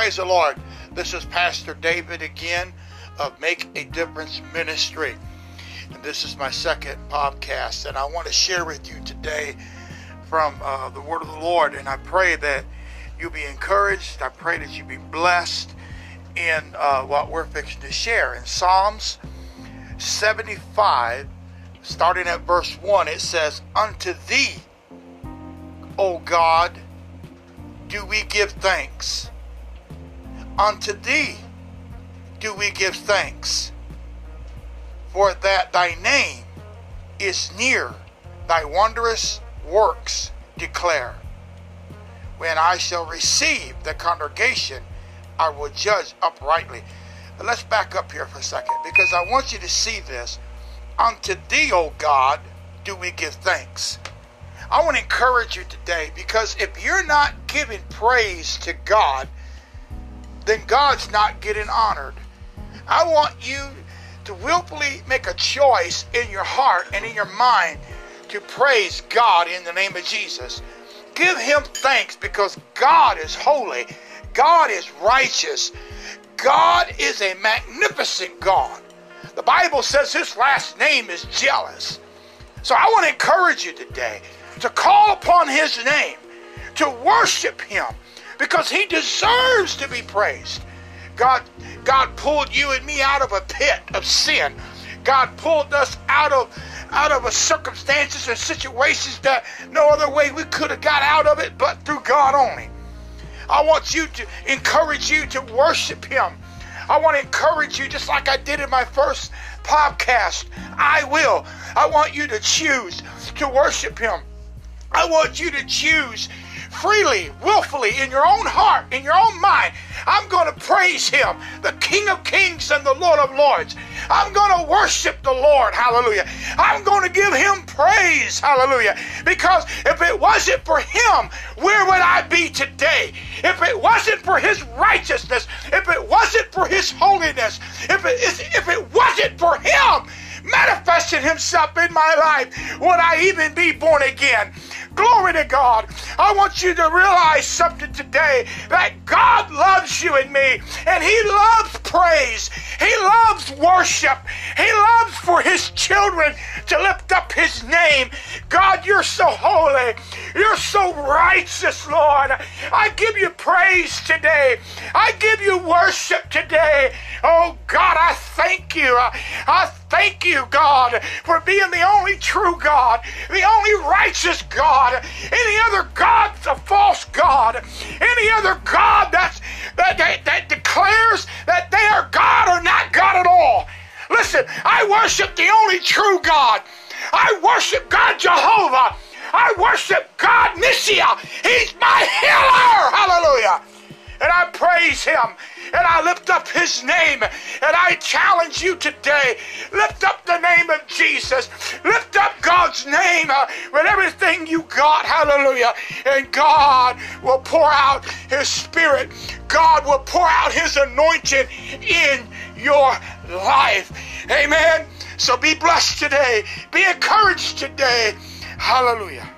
Praise the Lord. This is Pastor David again of Make a Difference Ministry. And this is my second podcast, and I want to share with you today from uh, the Word of the Lord. And I pray that you'll be encouraged. I pray that you be blessed in uh, what we're fixing to share. In Psalms 75, starting at verse 1, it says, Unto thee, O God, do we give thanks. Unto thee do we give thanks. For that thy name is near, thy wondrous works declare. When I shall receive the congregation, I will judge uprightly. But let's back up here for a second because I want you to see this. Unto thee, O God, do we give thanks. I want to encourage you today because if you're not giving praise to God, then God's not getting honored. I want you to willfully make a choice in your heart and in your mind to praise God in the name of Jesus. Give Him thanks because God is holy, God is righteous, God is a magnificent God. The Bible says His last name is jealous. So I want to encourage you today to call upon his name, to worship him, because he deserves to be praised. God, God pulled you and me out of a pit of sin. God pulled us out of out of a circumstances and situations that no other way we could have got out of it but through God only. I want you to encourage you to worship him. I want to encourage you just like I did in my first podcast. I will. I want you to choose to worship him. I want you to choose freely, willfully, in your own heart, in your own mind. I'm going to praise Him, the King of Kings and the Lord of Lords. I'm going to worship the Lord, hallelujah. I'm going to give Him praise, hallelujah. Because if it wasn't for Him, where would I be today? If it wasn't for His righteousness, if it wasn't for His holiness, if it, if it wasn't for Him, manifesting himself in my life, would I even be born again? Glory to God. I want you to realize something today that God loves you and me, and He loves praise. He loves worship. He loves for His children to lift up His name. God, you're so holy. You're so righteous, Lord. I give you praise today. I give you worship today. Oh, God, I thank you. I thank you, God, for being the only true God, the only righteous God. Any other God's a false God. Any other God that's, that, that, that declares that they are God or not God at all. Listen, I worship the only true God. I worship God Jehovah. I worship God Nissia. He's my healer. Hallelujah. And I praise him and I lift up his name. And I challenge you today lift up the name of Jesus, lift up God's name uh, with everything you got. Hallelujah. And God will pour out his spirit, God will pour out his anointing in your life. Amen. So be blessed today, be encouraged today. Hallelujah.